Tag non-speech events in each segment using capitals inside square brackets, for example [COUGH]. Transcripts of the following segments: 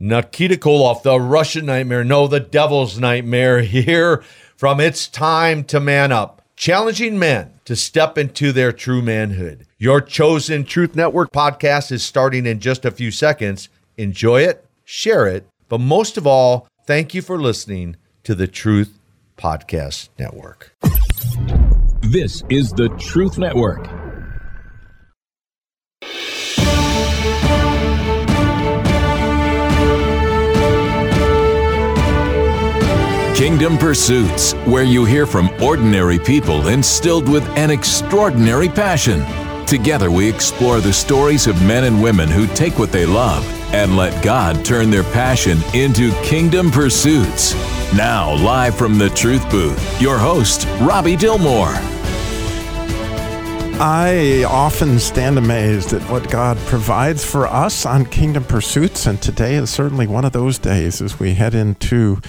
Nikita Koloff, the Russian nightmare, no, the devil's nightmare, [LAUGHS] here from It's Time to Man Up, challenging men to step into their true manhood. Your chosen Truth Network podcast is starting in just a few seconds. Enjoy it, share it, but most of all, thank you for listening to the Truth Podcast Network. This is the Truth Network. Kingdom Pursuits, where you hear from ordinary people instilled with an extraordinary passion. Together, we explore the stories of men and women who take what they love and let God turn their passion into kingdom pursuits. Now, live from the Truth Booth, your host, Robby Dilmore. I often stand amazed at what God provides for us on Kingdom Pursuits, and today is certainly one of those days as we head into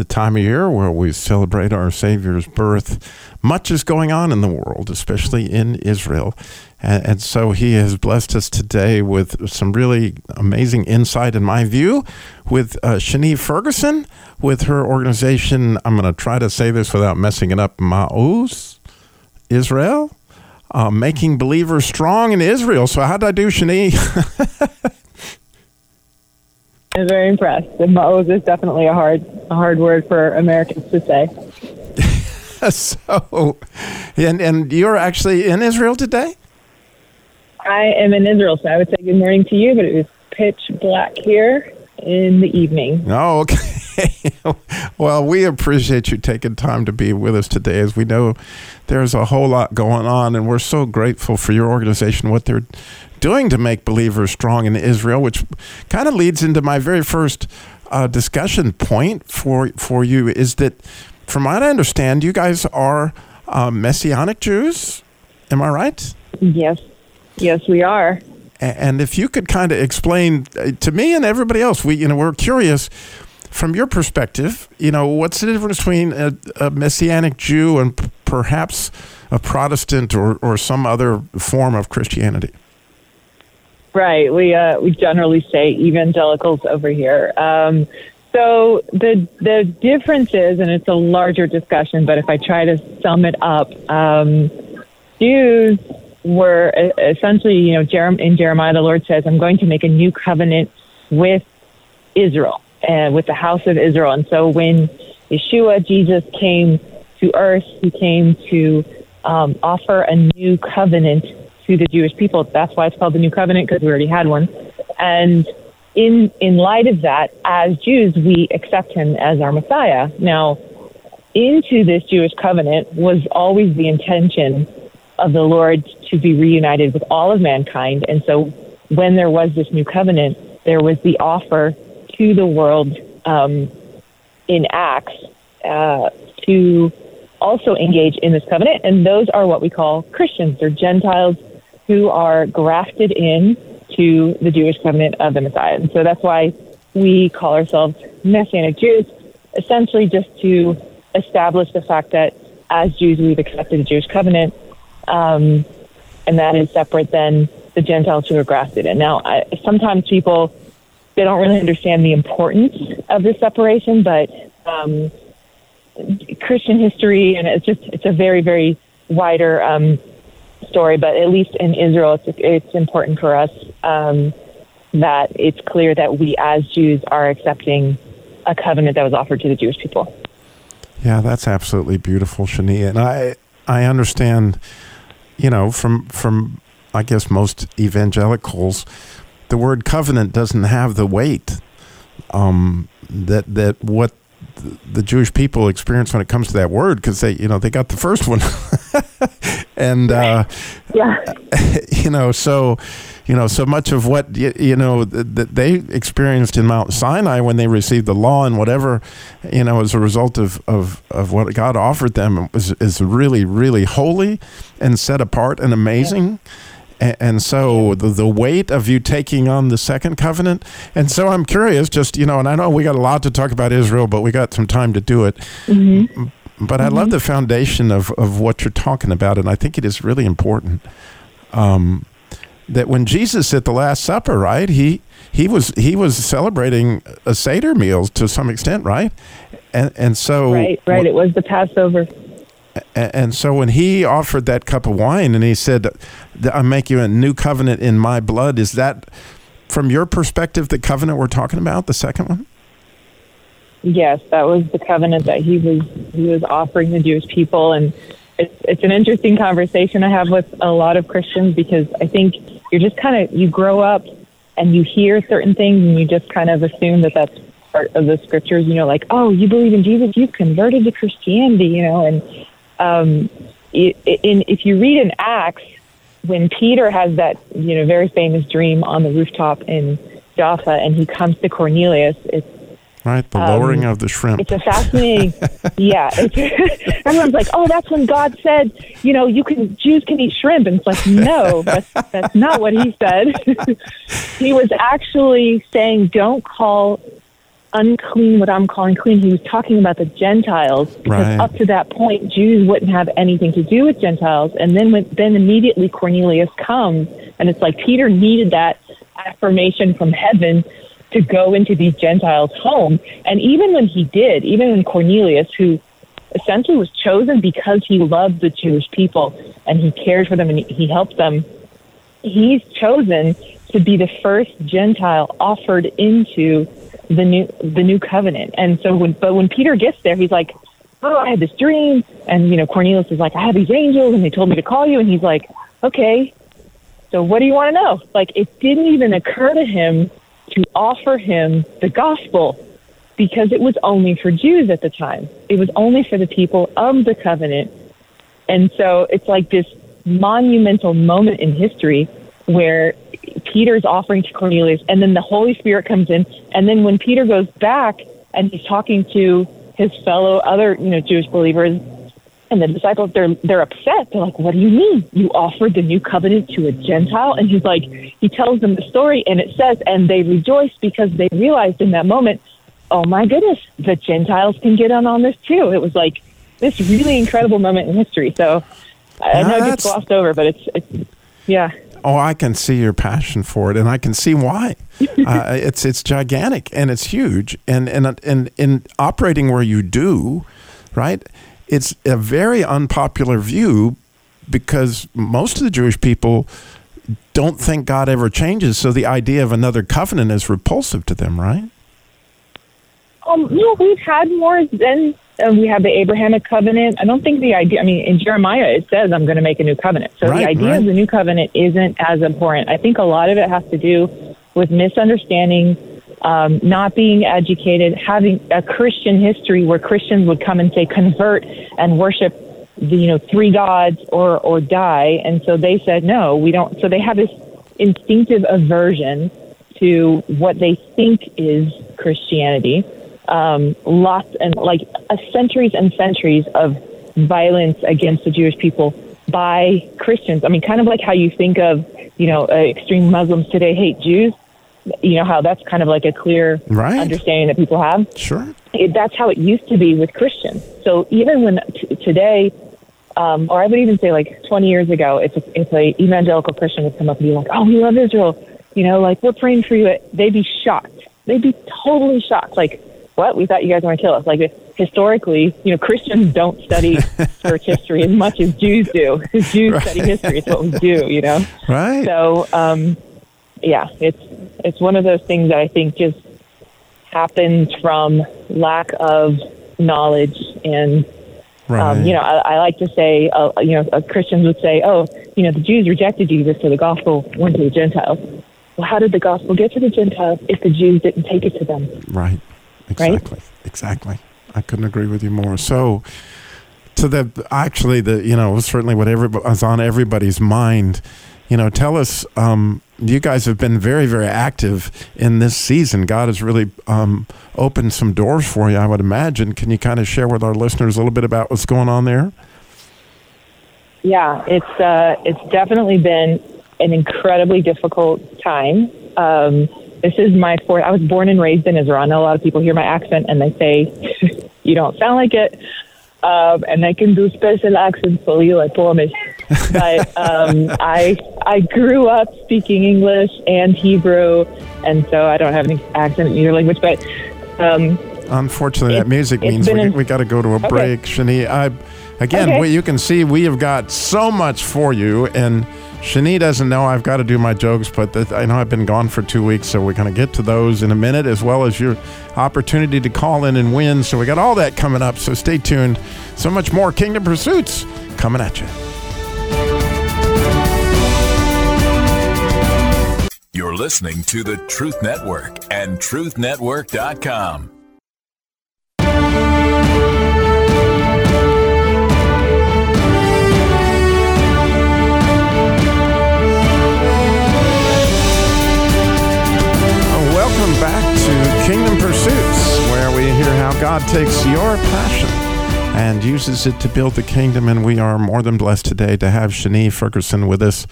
the time of year where we celebrate our Savior's birth. Much is going on in the world, especially in Israel. And, and, so he has blessed us today with some really amazing insight, in my view, with uh, Shani Ferguson, with her organization. I'm going to try to say this without messing it up Ma'oz, Israel. Uh, making believers strong in Israel. So, how did I do, Shani? [LAUGHS] I'm very impressed. And Ma'oz is definitely a hard, a hard word for Americans to say. [LAUGHS] so, and and you're actually in Israel today. I am in Israel, so I would say good morning to you. But it was pitch black here in the evening. Oh, [LAUGHS] okay. well, we appreciate you taking time to be with us today, as we know there's a whole lot going on, and we're so grateful for your organization, what they're doing to make believers strong in Israel, which kind of leads into my very first uh, discussion point for for you is that, from what I understand, you guys are uh, Messianic Jews. Am I right? Yes, yes, we are. And if you could kind of explain uh, to me and everybody else, we you know we're curious from your perspective. You know, what's the difference between a, a Messianic Jew and p- perhaps a Protestant or, or some other form of Christianity? Right. We uh, we generally say evangelicals over here. Um, so the the difference is, and it's a larger discussion, but if I try to sum it up, um, Jews were essentially, you know, in Jeremiah, the Lord says, "I'm going to make a new covenant with Israel and with the house of Israel." And so when Yeshua, Jesus, came to earth, he came to um, offer a new covenant to the Jewish people. That's why it's called the New Covenant because we already had one. And in in light of that, as Jews, we accept him as our Messiah. Now, into this Jewish covenant was always the intention of the Lord to be reunited with all of mankind. And so, when there was this new covenant, there was the offer to the world um, in Acts uh, to also engage in this covenant. And those are what we call Christians. They're Gentiles who are grafted in to the Jewish covenant of the Messiah. And so that's why we call ourselves Messianic Jews, essentially just to establish the fact that as Jews we've accepted the Jewish covenant, um, and that is separate than the Gentiles who are grafted in. Now, I, sometimes people they don't really understand the importance of this separation, but um, Christian history and it's just it's a very very wider um, story, but at least in Israel, it's, it's important for us um, that it's clear that we as Jews are accepting a covenant that was offered to the Jewish people. Yeah, that's absolutely beautiful, Shania. And I, I understand, you know, from, from, I guess, most evangelicals, the word covenant doesn't have the weight um, that, that what the Jewish people experience when it comes to that word because they, you know, they got the first one, [LAUGHS] and uh, yeah, [LAUGHS] you know, so you know, so much of what you, you know that they experienced in Mount Sinai when they received the law and whatever, you know, as a result of of, of what God offered them was is really really holy and set apart and amazing. Yeah and, so the, the weight of you taking on the second covenant. And so I'm curious, just, you know, and I know we got a lot to talk about Israel, but we got some time to do it. Mm-hmm. But mm-hmm. I love mm-hmm. the foundation of, of what you're talking about. And I think it is really important um, that when Jesus at the Last Supper, right, he, he was he was celebrating a seder meal to some extent, right? And and so right, right. It was the Passover. And so when he offered that cup of wine and he said, "I make you a new covenant in my blood," is that from your perspective the covenant we're talking about, the second one? Yes, that was the covenant that he was he was offering the Jewish people, and it's it's an interesting conversation I have with a lot of Christians because I think you're just kind of you grow up and you hear certain things and you just kind of assume that that's part of the scriptures. You know, like oh, you believe in Jesus, you've converted to Christianity. You know, and um, in if you read in Acts when Peter has that you know very famous dream on the rooftop in Jaffa and he comes to Cornelius, it's Right, the lowering um, of the shrimp. It's a fascinating, [LAUGHS] yeah. It's, [LAUGHS] everyone's like, "Oh, that's when God said, you know, you can Jews can eat shrimp," and it's like, no, that's that's not what He said. [LAUGHS] he was actually saying, "Don't call unclean what I'm calling clean." He was talking about the Gentiles because right. up to that point, Jews wouldn't have anything to do with Gentiles, and then when, then immediately Cornelius comes, and it's like Peter needed that affirmation from heaven to go into these Gentiles' home. And even when he did, even when Cornelius, who essentially was chosen because he loved the Jewish people and he cared for them and he helped them, he's chosen to be the first Gentile offered into the new the new covenant. And so when but when Peter gets there, he's like, Oh, I had this dream and you know, Cornelius is like, I have these angels and they told me to call you and he's like, Okay, so what do you want to know? Like it didn't even occur to him to offer him the gospel because it was only for Jews at the time. It was only for the people of the covenant. And so it's like this monumental moment in history where Peter's offering to Cornelius and then the Holy Spirit comes in and then when Peter goes back and he's talking to his fellow other, you know, Jewish believers and the disciples, they're they're upset. They're like, "What do you mean? You offered the new covenant to a Gentile?" And he's like, he tells them the story, and it says, and they rejoice because they realized in that moment, "Oh my goodness, the Gentiles can get in on this too." It was like this really incredible moment in history. So I know it gets glossed over, but it's, it's yeah. Oh, I can see your passion for it, and I can see why. [LAUGHS] uh, it's it's gigantic and it's huge, and and and in operating where you do, right? it's a very unpopular view because most of the Jewish people don't think God ever changes. So the idea of another covenant is repulsive to them, right? Um, no, we've had more than uh, we have the Abrahamic covenant. I don't think the idea. I mean, in Jeremiah it says, "I'm going to make a new covenant." So right, the idea right. of the new covenant isn't as important. I think a lot of it has to do with misunderstanding um, not being educated, having a Christian history where Christians would come and say convert and worship the you know three gods or or die, and so they said no, we don't. So they have this instinctive aversion to what they think is Christianity. Um, lots and like uh, centuries and centuries of violence against the Jewish people by Christians. I mean, kind of like how you think of you know uh, extreme Muslims today hate Jews you know how that's kind of like a clear right. understanding that people have. Sure, it, that's how it used to be with Christians. So even when t- today, um, or I would even say like 20 years ago, if a, if a evangelical Christian would come up and be like, "Oh, we love Israel," you know, like we're praying for you, they'd be shocked. They'd be totally shocked. Like, what? We thought you guys were going to kill us. Like historically, you know, Christians don't study [LAUGHS] church history as much as Jews do. [LAUGHS] Jews right. study history. It's what we do. You know, right? So. Um, yeah, it's it's one of those things that I think just happens from lack of knowledge and right. um, you know I, I like to say uh, you know uh, Christians would say oh you know the Jews rejected Jesus so the gospel went to the Gentiles well how did the gospel get to the Gentiles if the Jews didn't take it to them right exactly right? exactly I couldn't agree with you more so to the actually the you know certainly what was on everybody's mind you know tell us um, you guys have been very, very active in this season. God has really um, opened some doors for you, I would imagine. Can you kind of share with our listeners a little bit about what's going on there? Yeah, it's uh, it's definitely been an incredibly difficult time. Um, this is my fourth. I was born and raised in Israel. I know a lot of people hear my accent and they say [LAUGHS] you don't sound like it um, and I can do special accents for you, I promise. but [LAUGHS] um, I I grew up speaking English and Hebrew and so I don't have any accent in either language. But um, Unfortunately, that music means we, we got to go to a Okay. break. Shani, I, again, Okay. we, you can see we have got so much for you. And Shani doesn't know I've got to do my jokes, but I know I've been gone for two weeks. So we're going to get to those in a minute, as well as your opportunity to call in and win. So we got all that coming up. So stay tuned. So much more Kingdom Pursuits coming at you. You're listening to the Truth Network and truthnetwork.com. Kingdom Pursuits, where we hear how God takes your passion and uses it to build the kingdom. And we are more than blessed today to have Shani Ferguson with us.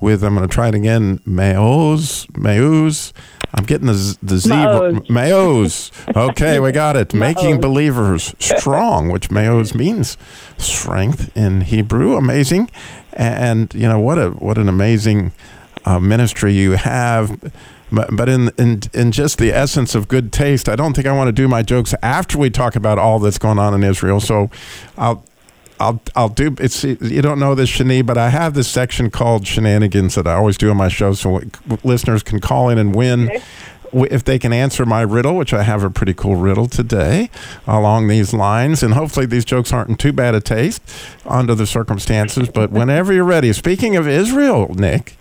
With I'm going to try it again. Mayos, Mayos. I'm getting the z- the Z. Mayos. Okay, we got it. [LAUGHS] Making believers strong, which Mayos means strength in Hebrew. Amazing, and you know what a what an amazing uh, ministry you have. But, but in, in in just the essence of good taste, I don't think I want to do my jokes after we talk about all that's going on in Israel. So, I'll I'll I'll do. It's you don't know this, Shani, but I have this section called shenanigans that I always do on my show, so listeners can call in and win. w- If they can answer my riddle, which I have a pretty cool riddle today along these lines, and hopefully these jokes aren't in too bad a taste under the circumstances. But whenever you're ready, speaking of Israel, Nick,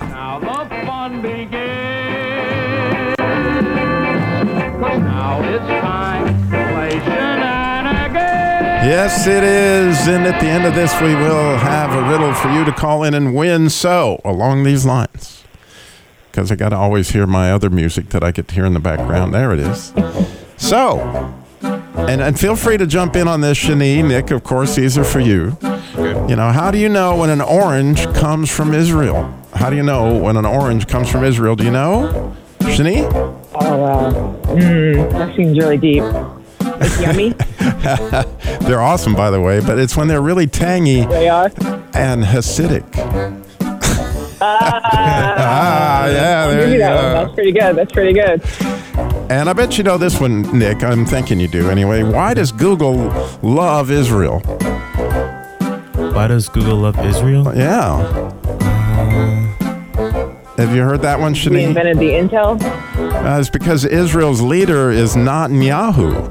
Now the fun begins. now it's time to play. Yes, it is. And at the end of this, we will have a riddle for you to call in and win. So, along these lines, because I got to always hear my other music that I get to hear in the background. There it is. So, and, and feel free to jump in on this, Shani. Nick, of course, these are for you. You know, how do you know when an orange comes from Israel? How do you know when an orange comes from Israel? Do you know? Shani? oh wow, mm, that seems really deep. It's yummy. [LAUGHS] They're awesome, by the way, but it's when they're really tangy they are. and Hasidic. ah, [LAUGHS] yeah, there you that one. go. That's pretty good. That's pretty good. And I bet you know this one, Nick. I'm thinking you do anyway. Why does Google love Israel? Why does Google love Israel? Yeah. Have you heard that one, We Shani? invented the Intel. Uh, it's because Israel's leader is not Netanyahu.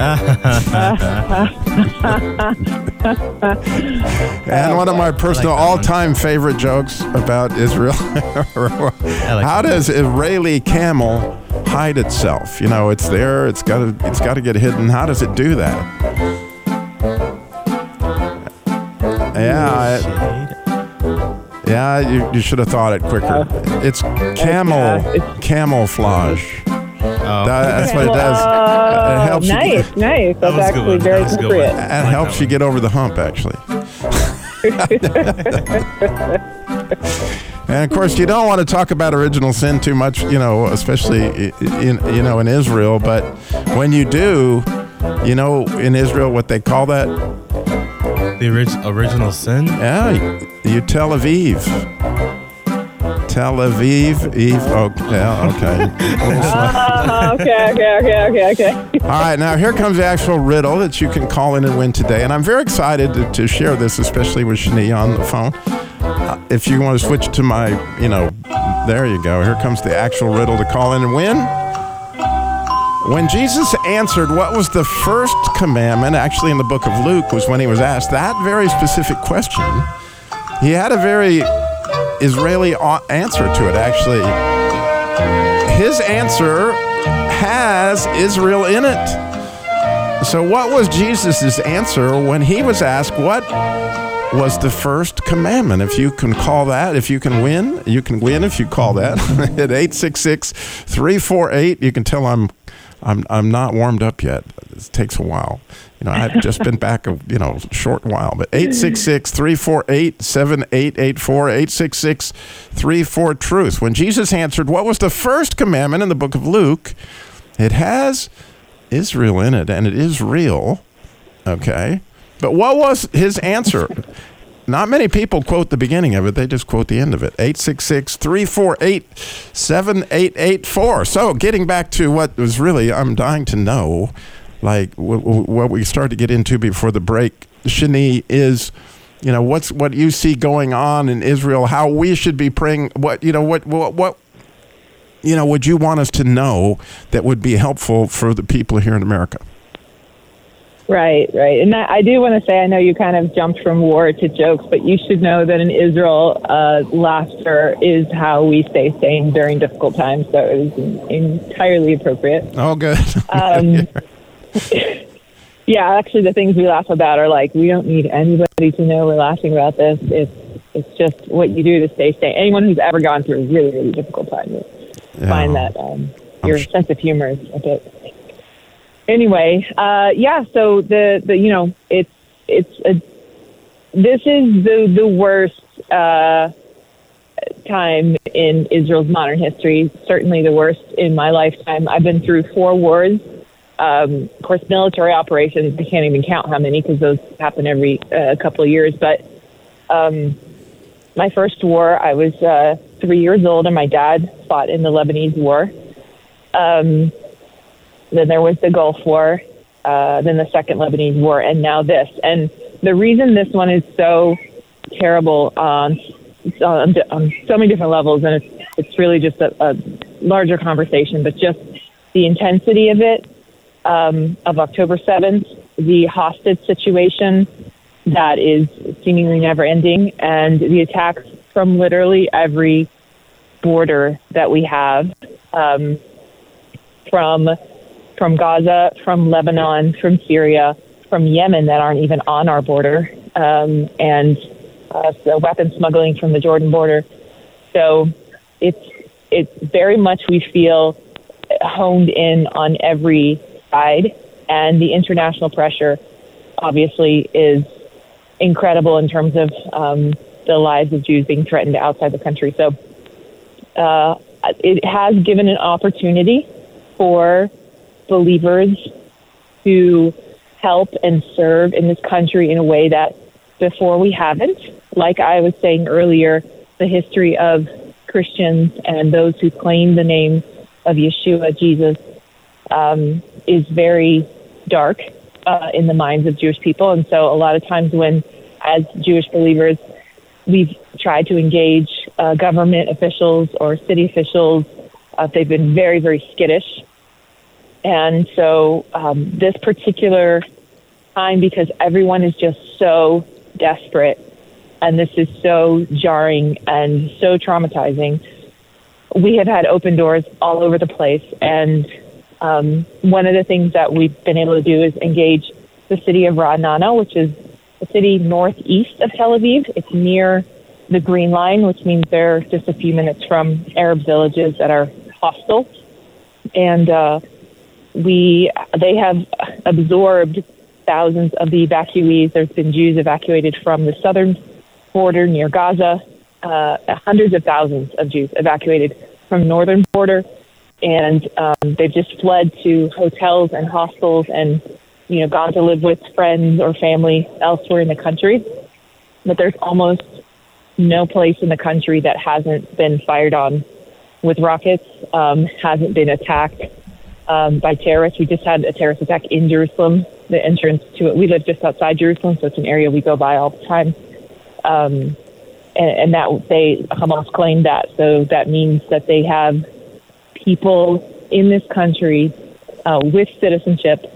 [LAUGHS] and one of my personal that one. all-time favorite jokes about Israel. like [LAUGHS] How that does Israeli camel hide itself? You know, it's there. It's got to. It's got to get hidden. How does it do that? Yeah, it- yeah. You, you should have thought it quicker. Uh, it's camel yeah, it's- camouflage. Oh, That- that's what it does. Oh, it uh, helps you nice, get, nice. That's was a good actually one. very That was good appropriate. one. it like helps you get over the hump, actually. [LAUGHS] and of course, you don't want to talk about original sin too much, you know, especially in you know in Israel. But when you do, you know, in Israel, what they call that? The orig- original sin? Yeah, you Tel Aviv. Tel Aviv, Eve. Oh, yeah, okay. A [LAUGHS] little. Okay, okay, okay, okay, okay. All right, now here comes the actual riddle that you can call in and win today. And I'm very excited to, to share this, especially with Shani on the phone. Uh, if you want to switch to my, you know, there you go. Here comes the actual riddle to call in and win. When Jesus answered what was the first commandment, actually in the book of Luke, was when he was asked that very specific question. He had a very Israeli answer to it, actually. His answer has Israel in it. So, what was Jesus' answer when he was asked what was the first commandment? If you can call that, if you can win, you can win if you call that [LAUGHS] at 866 348. You can tell I'm. I'm, I'm not warmed up yet. It takes a while. You know, I've just been back a you know short while. But 866 348 7884 866 34 Truth. When Jesus answered, What was the first commandment in the book of Luke? It has Israel in it, and it is real. Okay. But what was his answer? Not many people quote the beginning of it, they just quote the end of it. 866 348 7884. So, getting back to what was really, I'm dying to know, like w- w- what we started to get into before the break, Shani, is you know what's what you see going on in Israel, how we should be praying. What you know, what what what you know, would you want us to know that would be helpful for the people here in America? Right, right. And I, I do want to say, I know you kind of jumped from war to jokes, but you should know that in Israel, uh, laughter is how we stay sane during difficult times. So it is entirely appropriate. Oh, good. [LAUGHS] Um, [LAUGHS] yeah, actually, the things we laugh about are like we don't need anybody to know we're laughing about this. It's it's just what you do to stay sane. Anyone who's ever gone through a really really difficult time will find that um, your sense of humor is a bit. Anyway, uh, yeah. So the the you know it's it's a this is the the worst uh, time in Israel's modern history. Certainly the worst in my lifetime. I've been through four wars. Um, of course, military operations. We can't even count how many because those happen every uh, couple of years. But um, my first war, I was uh, three years old, and my dad fought in the Lebanese War. Um, then there was the Gulf War, uh, then the Second Lebanese War, and now this. And the reason this one is so terrible on, on, on so many different levels, and it's, it's really just a, a larger conversation, but just the intensity of it, um, of October 7th, the hostage situation that is seemingly never ending, and the attacks from literally every border that we have. Um, from from Gaza, from Lebanon, from Syria, from Yemen that aren't even on our border, um, and uh, weapon smuggling from the Jordan border. So it's it's very much we feel honed in on every side, and the international pressure obviously is incredible in terms of um, the lives of Jews being threatened outside the country. So uh, it has given an opportunity for believers to help and serve in this country in a way that before we haven't. Like I was saying earlier, the history of Christians and those who claim the name of Yeshua, Jesus, um, is very dark uh, in the minds of Jewish people. And so a lot of times when, as Jewish believers, we've tried to engage uh, government officials or city officials, uh, they've been very, very skittish. And so um, this particular time, because everyone is just so desperate and this is so jarring and so traumatizing, we have had open doors all over the place. And um, one of the things that we've been able to do is engage the city of Ra'anana, which is a city northeast of Tel Aviv. It's near the Green Line, which means they're just a few minutes from Arab villages that are hostile. And uh, we they have absorbed thousands of the evacuees. There's been Jews evacuated from the southern border near Gaza, uh, hundreds of thousands of Jews evacuated from northern border, and um, they've just fled to hotels and hostels and you know gone to live with friends or family elsewhere in the country. But there's almost no place in the country that hasn't been fired on with rockets, um, hasn't been attacked um, by terrorists. We just had a terrorist attack in Jerusalem. The entrance to it, we live just outside Jerusalem, so it's an area we go by all the time. Um, and, and that they Hamas claimed that, so that means that they have people in this country uh, with citizenship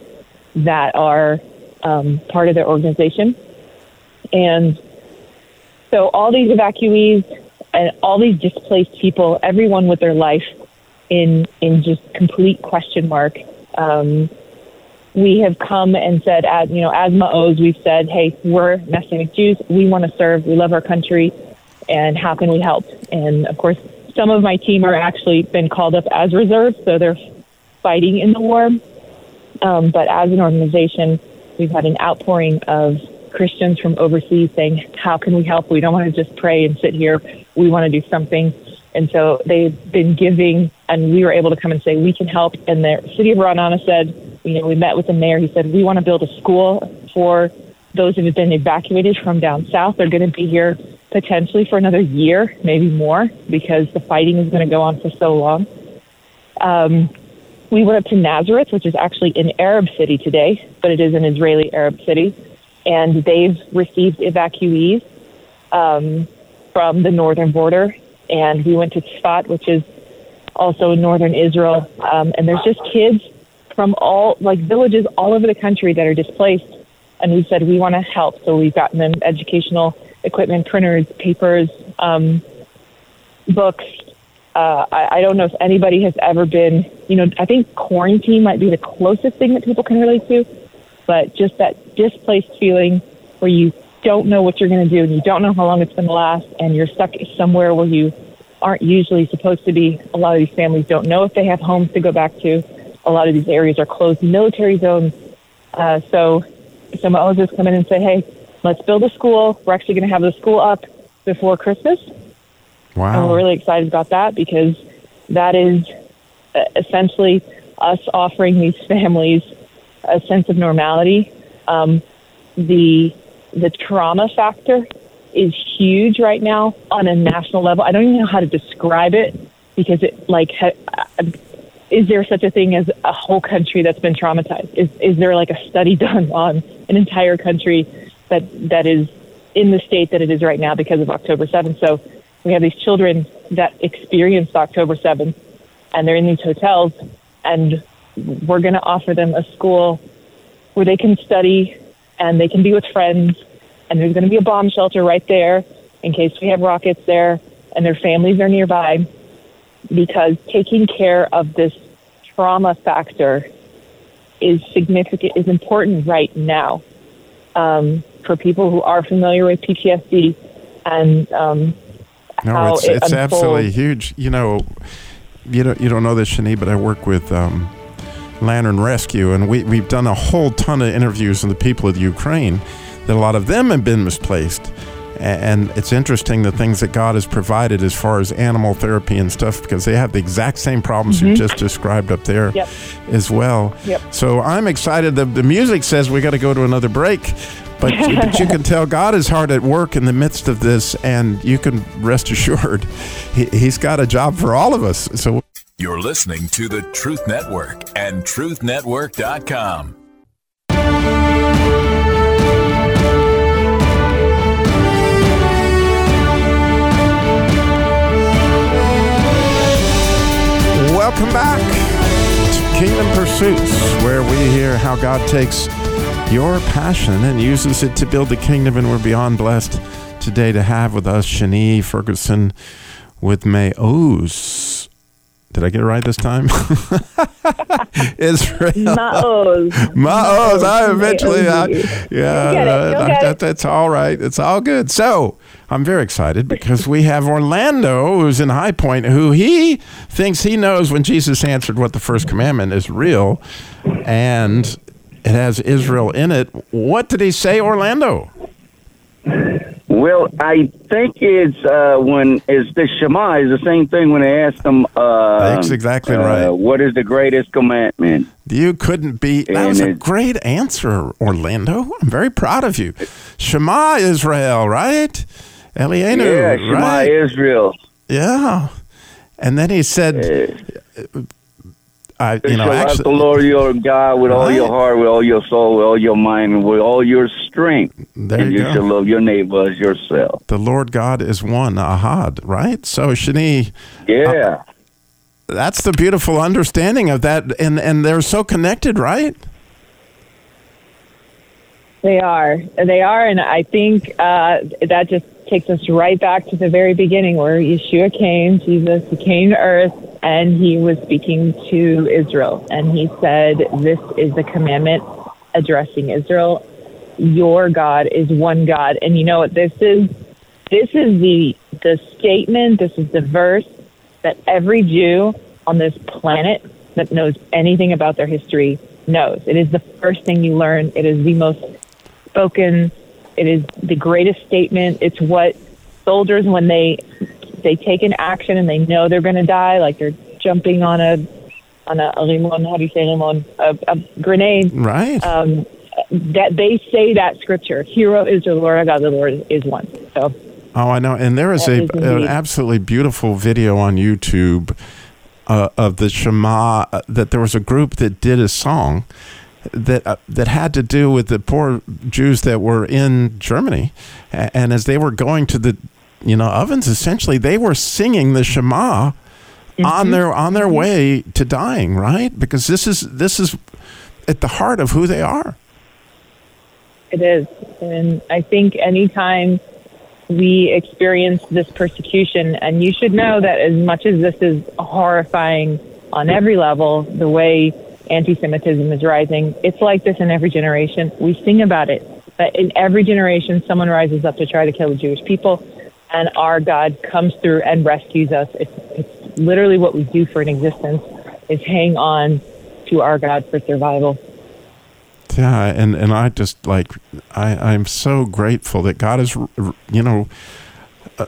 that are um, part of their organization, and so all these evacuees and all these displaced people, everyone with their life in in just complete question mark. Um, we have come and said, as you know, as Ma'oz, we've said, hey, we're Messianic Jews. We want to serve. We love our country, and how can we help? And of course, some of my team are actually been called up as reserves, so they're fighting in the war. Um, but as an organization, we've had an outpouring of Christians from overseas saying, "How can we help? We don't want to just pray and sit here. We want to do something." And so they've been giving, and we were able to come and say, "We can help." And the city of Ra'anana said, "You know, we met with the mayor. He said we want to build a school for those who have been evacuated from down south They're going to be here potentially for another year, maybe more, because the fighting is going to go on for so long. Um, we went up to Nazareth, which is actually an Arab city today, but it is an Israeli Arab city, and they've received evacuees um, from the northern border. And we went to Tzfat, which is also in northern Israel, um, and there's just kids from all like villages all over the country that are displaced. And we said we want to help, so we've gotten them educational equipment, printers, papers, um, books. Uh, I, I don't know if anybody has ever been, you know, I think quarantine might be the closest thing that people can relate to, but just that displaced feeling where you don't know what you're going to do and you don't know how long it's going to last and you're stuck somewhere where you aren't usually supposed to be. A lot of these families don't know if they have homes to go back to. A lot of these areas are closed military zones. Uh, so, so Ma'oz come in and say, hey, let's build a school. We're actually going to have the school up before Christmas. And Wow. we're really excited about that because that is uh, essentially us offering these [LAUGHS] families a sense of normality. Um, the the trauma factor is huge right now on a national level. I don't even know how to describe it because it like ha- uh, is there such a thing as a whole country that's been traumatized? Is is there like a study [LAUGHS] done on an entire country that that is in the state that it is right now because of October 7th? So we have these children that experienced October 7th and they're in these hotels and we're going to offer them a school where they can study and they can be with friends and there's going to be a bomb shelter right there in case we have rockets there and their families are nearby because taking care of this trauma factor is significant is important right now um, for people who are familiar with PTSD and um, No, how it's it it's unfolds. absolutely huge. You know, you don't you don't know this, Shani, but I work with um, Lantern Rescue, and we we've done a whole ton of interviews with the people of the Ukraine. That a lot of them have been misplaced, and it's interesting the things that God has provided as far as animal therapy and stuff, because they have the exact same problems you mm-hmm. just described up there Yep. as well. Yep. So I'm excited. The, the music says we got to go to another break. But, but you can [LAUGHS] tell God is hard at work in the midst of this, and you can rest assured he, He's got a job for all of us. So You're listening to the Truth Network and truthnetwork.com. Welcome back to Kingdom Pursuits, where we hear how God takes your passion and uses it to build the kingdom. And we're beyond blessed today to have with us Shani Ferguson with May O's. Did I get it right this time? [LAUGHS] Israel. Ma'oz. Ma'oz. I eventually, I, M-A-O-Z. yeah, You'll get it. uh, You'll that- get it. that- that's all right. It's all good. So I'm very excited because we have Orlando, who's in High Point, who he thinks he knows when Jesus answered what the first commandment is real, and it has Israel in it. What did he say, Orlando? Well, I think it's uh, when it's the Shema is the same thing when they ask them. Uh, That's exactly uh, right. What is the greatest commandment? You couldn't be. That And was a great answer, Orlando. I'm very proud of you. Shema Israel, right? Eloheinu, yeah, Shema right? Israel. Yeah. And then he said, I, you you know, shall love the Lord your God with all your heart, with all your soul, with all your mind, and with all your strength. There and you you go. shall love your neighbor as yourself. the Lord God is one, ahad, right? So, Shani, Yeah. that's the beautiful understanding of that. And, and they're so connected, right? They are. They are. And I think uh, that just takes us right back to the very beginning where Yeshua came, Jesus, he came to earth and he was speaking to Israel. And he said, This is the commandment addressing Israel. Your God is one God. And you know what this is? This is the the statement, this is the verse that every Jew on this planet that knows anything about their history knows. It is the first thing you learn. It is the most spoken. It is the greatest statement. It's what soldiers when they they take an action and they know they're going to die, like they're jumping on a on a, a limon. How do you say limon? A, a grenade. Right. Um, that they say that scripture. Hero is the Lord God, the Lord is one. So Oh, I know. And there is a is an absolutely beautiful video on YouTube uh, of the Shema. Uh, that there was a group that did a song that uh, that had to do with the poor Jews that were in Germany, and as they were going to the you know ovens, essentially they were singing the Shema Mm-hmm. on their on their way to dying, right? Because this is this is at the heart of who they are. It is. And I think anytime we experience this persecution, and you should know that as much as this is horrifying on every level, the way anti Semitism is rising, it's like this in every generation. We sing about it. But in every generation, someone rises up to try to kill the Jewish people, and our God comes through and rescues us. It's, it's literally what we do for an existence is hang on to our God for survival. Yeah, and and I just like I I'm so grateful that God r- you know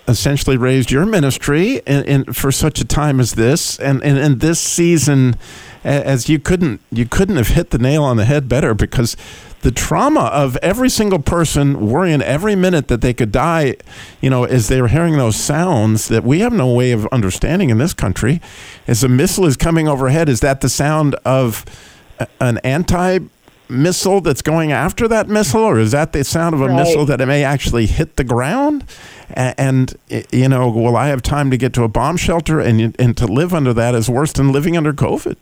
essentially raised your ministry in, in for such a time as this. And and in this season as you couldn't you couldn't have hit the nail on the head better because the trauma of every single person worrying every minute that they could die, you know, as they were hearing those sounds that we have no way of understanding in this country, as a missile is coming overhead, is that the sound of an anti missile that's going after that missile, or is that the sound of a Right. missile that it may actually hit the ground? A- And, you know, will I have time to get to a bomb shelter? And, and to live under that is worse than living under COVID.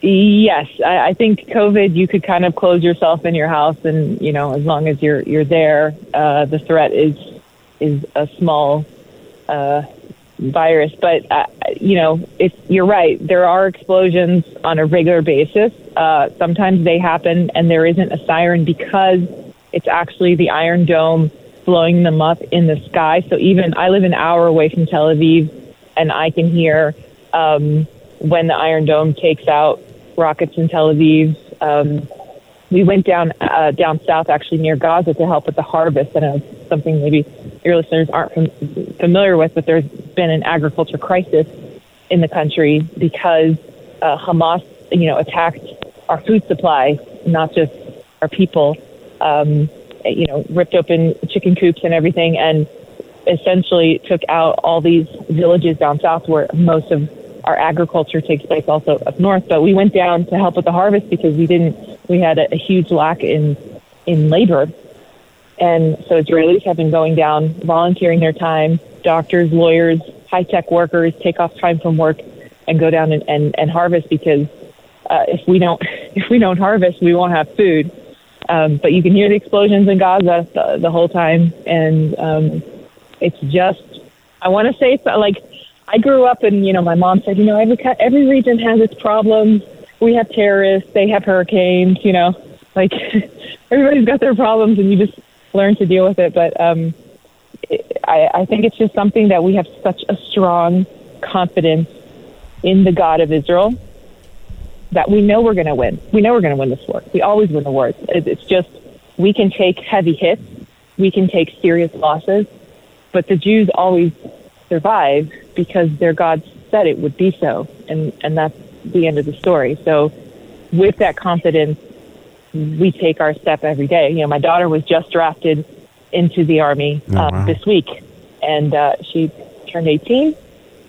Yes, I, I think COVID. You could kind of close yourself in your house, and you know, as long as you're you're there, uh, the threat is is a small uh, virus. But uh, you know, it's you're right. There are explosions on a regular basis. Uh, sometimes they happen, and there isn't a siren because it's actually the Iron Dome blowing them up in the sky. So even I live an hour away from Tel Aviv, and I can hear um, when the Iron Dome takes out rockets in Tel Aviv. Um, we went down uh, down south, actually near Gaza, to help with the harvest. And something maybe your listeners aren't fam- familiar with, but there's been an agriculture crisis in the country because uh, Hamas, you know, attacked our food supply, not just our people. Um, you know, ripped open chicken coops and everything, and essentially took out all these villages down south where most of our agriculture takes place also up north. But we went down to help with the harvest because we didn't we had a, a huge lack in in labor. And so Israelis have been going down, volunteering their time, doctors, lawyers, high tech workers take off time from work and go down and, and, and harvest because uh, if we don't [LAUGHS] if we don't harvest, we won't have food. Um, but you can hear the explosions in Gaza the, the whole time, and um, it's just I want to say it's like I grew up and you know my mom said you know every every region has its problems. We have terrorists, they have hurricanes, you know, like [LAUGHS] everybody's got their problems, and you just learn to deal with it. But um, I, I think it's just something that we have such a strong confidence in the God of Israel that we know we're going to win. We know we're going to win this war. We always win the wars. It's just we can take heavy hits, we can take serious losses, but the Jews always survive because their God said it would be so, and and that's the end of the story. So, with that confidence, we take our step every day. You know, my daughter was just drafted into the army Oh, um, wow. this week, and uh, she turned 18.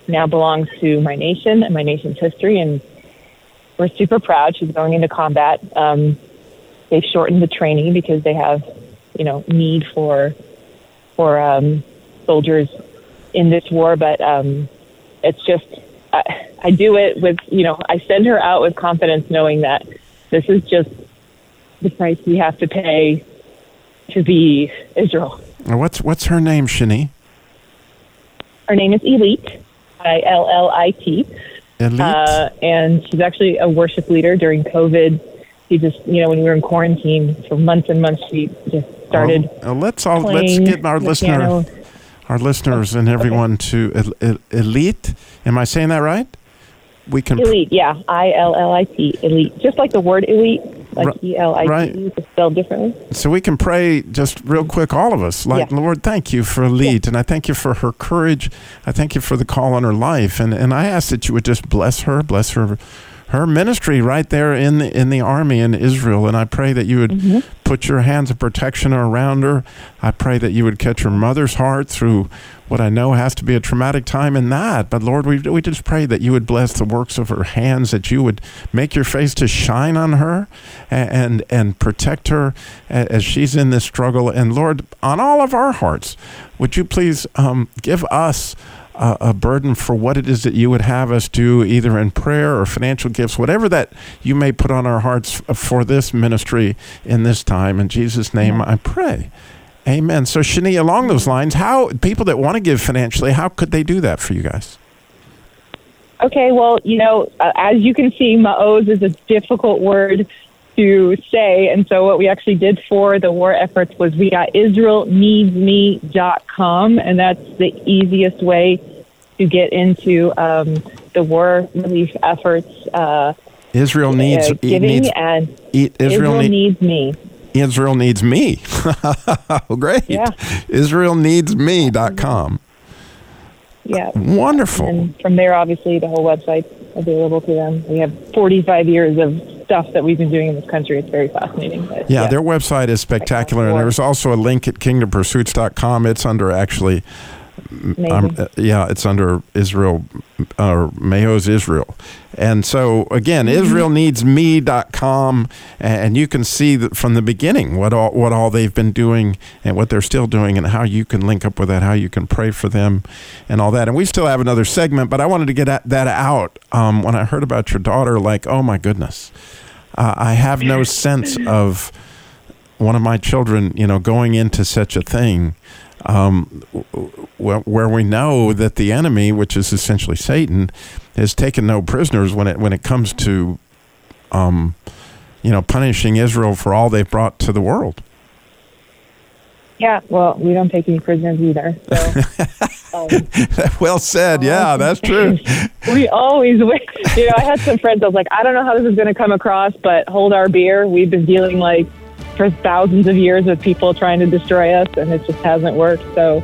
Now belongs to my nation and my nation's history, and we're super proud. She's going into combat. Um, they've shortened the training because they have, you know, need for for um, soldiers in this war. But um, it's just I, I do it with you know I send her out with confidence, knowing that this is just the price we have to pay to be Israel. What's what's her name, Shani? Her name is Illit, I L L I T. Illit. Uh, and she's actually a worship leader during COVID. She just, you know, when we were in quarantine for months and months, she just started Uh, let's all let's get our listener, piano. our listeners, and everyone to el- el- elite. Am I saying that right? We can. Illit, yeah, I L L I T, elite, just like the word elite, like E L I right. T spelled differently. So we can pray just real quick, all of us. Like, Yeah. Lord, thank you for Illit, and I thank you for her courage. I thank you for the call on her life, and and I ask that you would just bless her, bless her, her ministry right there in the in the army in Israel. And I pray that you would put your hands of protection around her. I pray that you would catch her mother's heart through what I know has to be a traumatic time in that. But Lord, we, we just pray that you would bless the works of her hands, that you would make your face to shine on her and, and, and protect her as she's in this struggle. And Lord, on all of our hearts, would you please um, give us a, a burden for what it is that you would have us do, either in prayer or financial gifts, whatever that you may put on our hearts for this ministry in this time. In Jesus' name, I pray. Amen. So, Shani, along those lines, how people that want to give financially, how could they do that for you guys? Okay, well, you know, uh, as you can see, ma'oz is a difficult word to say. And so what we actually did for the war efforts was we got israelneedsme.com, and that's the easiest way to get into um, the war relief efforts. Uh, Israel needs uh, giving needs and Israel, Israel need- needs me. Israel needs me. [LAUGHS] Great. Yeah. Israelneedsme.com. Yeah. Wonderful. And from there, obviously, the whole website's available to them. We have 45 years of stuff that we've been doing in this country. It's very fascinating. But, Yeah, their website is spectacular, and there's also a link at kingdompursuits.com. It's under actually. Um, uh, yeah, it's under Israel, or Ma'oz Israel. And so, again, israelneedsme.com, and you can see that from the beginning what all, what all they've been doing and what they're still doing, and how you can link up with that, how you can pray for them, and all that. And we still have another segment, but I wanted to get that out um, when I heard about your daughter, like, oh my goodness. Uh, I have no sense of one of my children, you know, going into such a thing, um, where, where we know that the enemy, which is essentially Satan, has taken no prisoners when it when it comes to, um, you know, punishing Israel for all they've brought to the world. yeah, well, we don't take any prisoners either. So. [LAUGHS] Um, well said. Yeah, that's true. [LAUGHS] we always wait. You know, I had some friends. I was like, I don't know how this is going to come across, but hold our beer. We've been dealing like for thousands of years with people trying to destroy us, and it just hasn't worked. So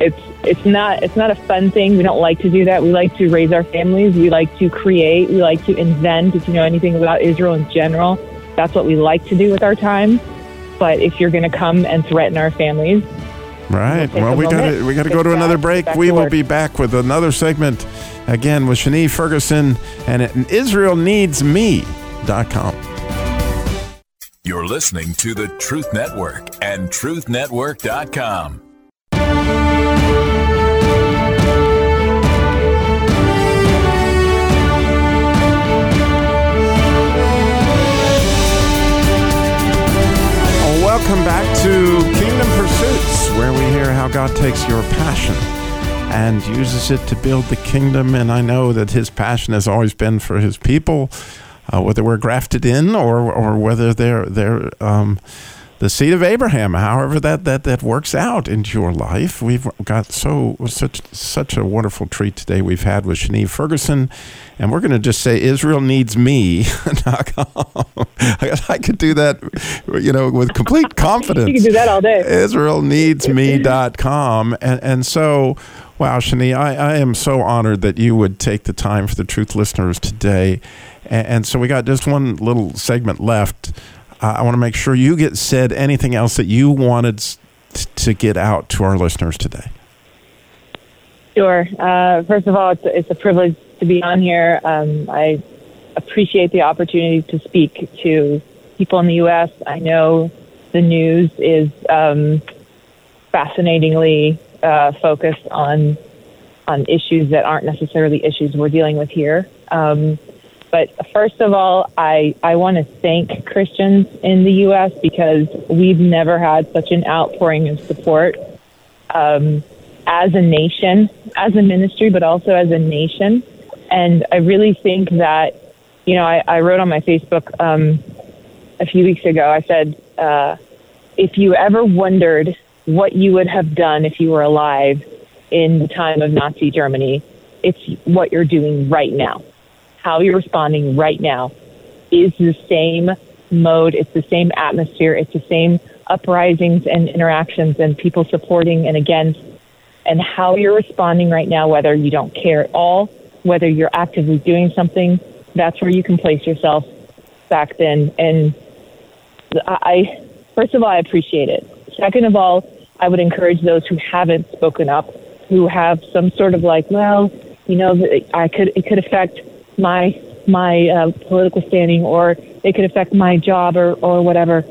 it's it's not it's not a fun thing. We don't like to do that. We like to raise our families. We like to create. We like to invent. If you know anything about Israel in general, that's what we like to do with our time. But if you're going to come and threaten our families, Right. Well, we got to we got to go to another break. back We will work. be back with another segment again with Shani Ferguson and at IsraelNeedsMe.com. You're listening to the Truth Network and TruthNetwork.com. Welcome back to Kingdom Pursuits, where we hear how God takes your passion and uses it to build the kingdom. And I know that His passion has always been for His people, uh, whether we're grafted in or or whether they're they're um, the seed of Abraham. However, that that that works out into your life. We've got so such such a wonderful treat today. We've had with Shani Ferguson. And we're going to just say Israel needs me. [LAUGHS] I could do that, you know, with complete [LAUGHS] confidence. you can do that all day. IsraelNeedsMe.com. And, and so, wow, Shani, I, I am so honored that you would take the time for the truth listeners today. And, and so we got just one little segment left. Uh, I want to make sure you get said anything else that you wanted to get out to our listeners today. Sure. Uh, first of all, it's, it's a privilege to be on here. Um, I appreciate the opportunity to speak to people in the U.S. I know the news is um, fascinatingly uh, focused on on issues that aren't necessarily issues we're dealing with here. Um, but first of all, I, I want to thank Christians in the U.S. because we've never had such an outpouring of support um, as a nation, as a ministry, but also as a nation. And I really think that, you know, I, I wrote on my Facebook um, a few weeks ago, I said, uh, if you ever wondered what you would have done if you were alive in the time of Nazi Germany, it's what you're doing right now. How you're responding right now is the same mode, it's the same atmosphere, it's the same uprisings and interactions and people supporting and against, and how you're responding right now, whether you don't care at all, whether you're actively doing something, that's where you can place yourself back then. And I, first of all, I appreciate it. Second of all, I would encourage those who haven't spoken up, who have some sort of like, well, you know, I could it could affect my my uh, political standing, or it could affect my job, or or whatever.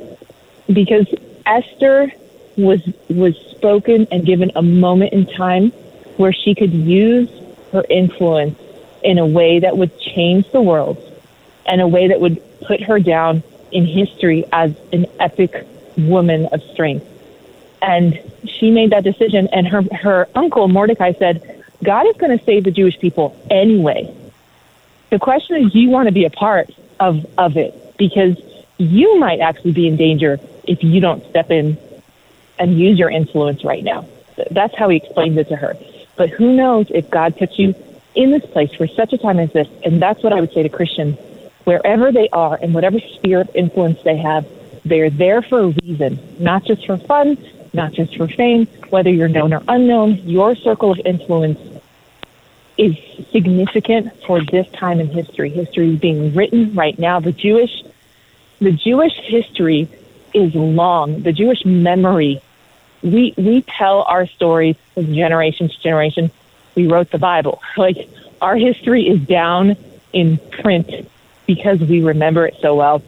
Because Esther was was spoken and given a moment in time where she could use her influence in a way that would change the world and a way that would put her down in history as an epic woman of strength. And she made that decision and her her uncle Mordecai said, God is going to save the Jewish people anyway. The question is you want to be a part of of it because you might actually be in danger if you don't step in and use your influence right now. That's how he explained it to her. But who knows if God puts you in this place for such a time as this? And that's what I would say to Christians. Wherever they are and whatever sphere of influence they have, they're there for a reason, not just for fun, not just for fame, whether you're known or unknown. Your circle of influence is significant for this time in history. History is being written right now. The Jewish, the Jewish history is long. The Jewish memory we we tell our stories from generation to generation. We wrote the Bible. [LAUGHS] Like our history is down in print because we remember it so well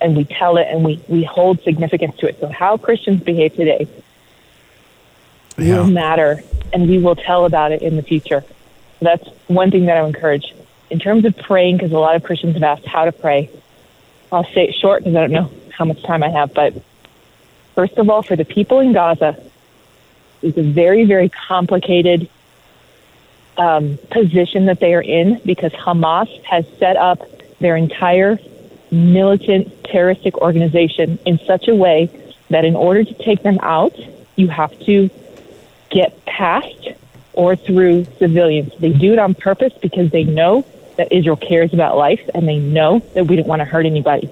and we tell it and we, we hold significance to it. So how Christians behave today Yeah. will matter and we will tell about it in the future. So that's one thing that I would encourage. In terms of praying, because a lot of Christians have asked how to pray, I'll say it short because I don't know how much time I have, but First of all, for the people in Gaza, it's a very, very complicated um, position that they are in because Hamas has set up their entire militant terroristic organization in such a way that in order to take them out, you have to get past or through civilians. They do it on purpose because they know that Israel cares about life and they know that we don't want to hurt anybody.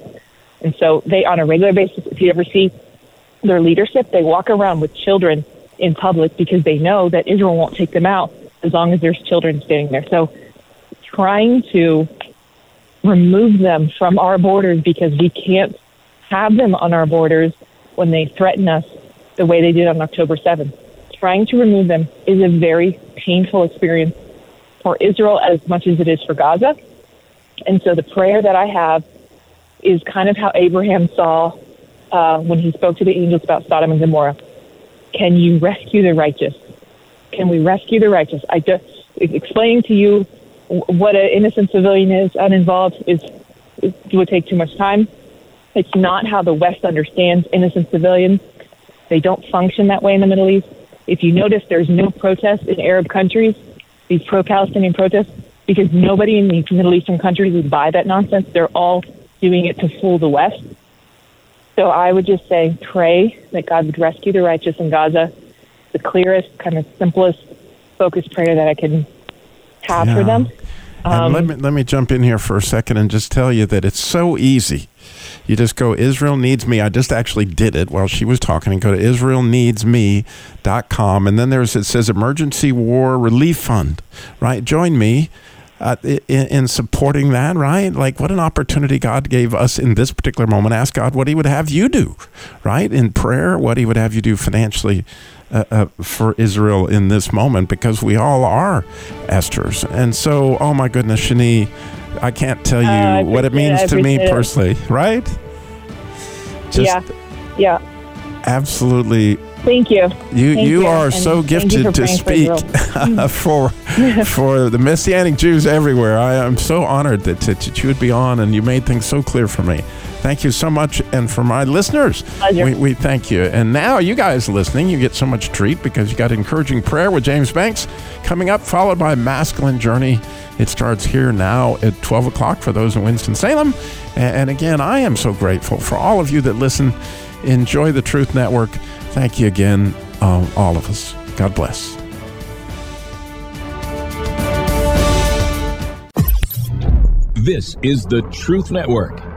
And so they, on a regular basis, if you ever see their leadership, they walk around with children in public because they know that Israel won't take them out as long as there's children standing there. So trying to remove them from our borders because we can't have them on our borders when they threaten us the way they did on October 7th. Trying to remove them is a very painful experience for Israel as much as it is for Gaza. And so the prayer that I have is kind of how Abraham saw uh, when he spoke to the angels about Sodom and Gomorrah. Can you rescue the righteous? Can we rescue the righteous? I just explaining to you what an innocent civilian is, uninvolved, is, is would take too much time. It's not how the West understands innocent civilians. They don't function that way in the Middle East. If you notice, there's no protests in Arab countries, these pro-Palestinian protests, because nobody in these Middle Eastern countries would buy that nonsense. They're all doing it to fool the West. So I would just say, pray that God would rescue the righteous in Gaza. The clearest, kind of simplest, focused prayer that I can have for Yeah. them. And Um, let me let me jump in here for a second and just tell you that it's so easy. You just go Israel needs me. I just actually did it while she was talking. And go to israelneedsme.com and then there's it says emergency war relief fund. Right? Join me. Uh, in, in supporting that, right? Like, what an opportunity God gave us in this particular moment. Ask God what He would have you do, right? In prayer, what He would have you do financially uh, uh, for Israel in this moment because we all are Esther's. And so, oh my goodness, Shani, I can't tell you Uh, what it appreciate it. means to me it. personally, right? Just yeah, yeah. absolutely. Thank you. You Thank you you, are so gifted to speak for [LAUGHS] for for the Messianic Jews everywhere. I am so honored that, that you would be on and you made things so clear for me. Thank you so much. And for my listeners, Pleasure. we, we thank you. And now you guys listening, you get so much treat because you got encouraging prayer with James Banks coming up, followed by Masculine Journey. It starts here now at 12 o'clock for those in Winston-Salem. And, and again, I am so grateful for all of you that listen. Enjoy the Truth Network. Thank you again, um, all of us. God bless. This is the Truth Network.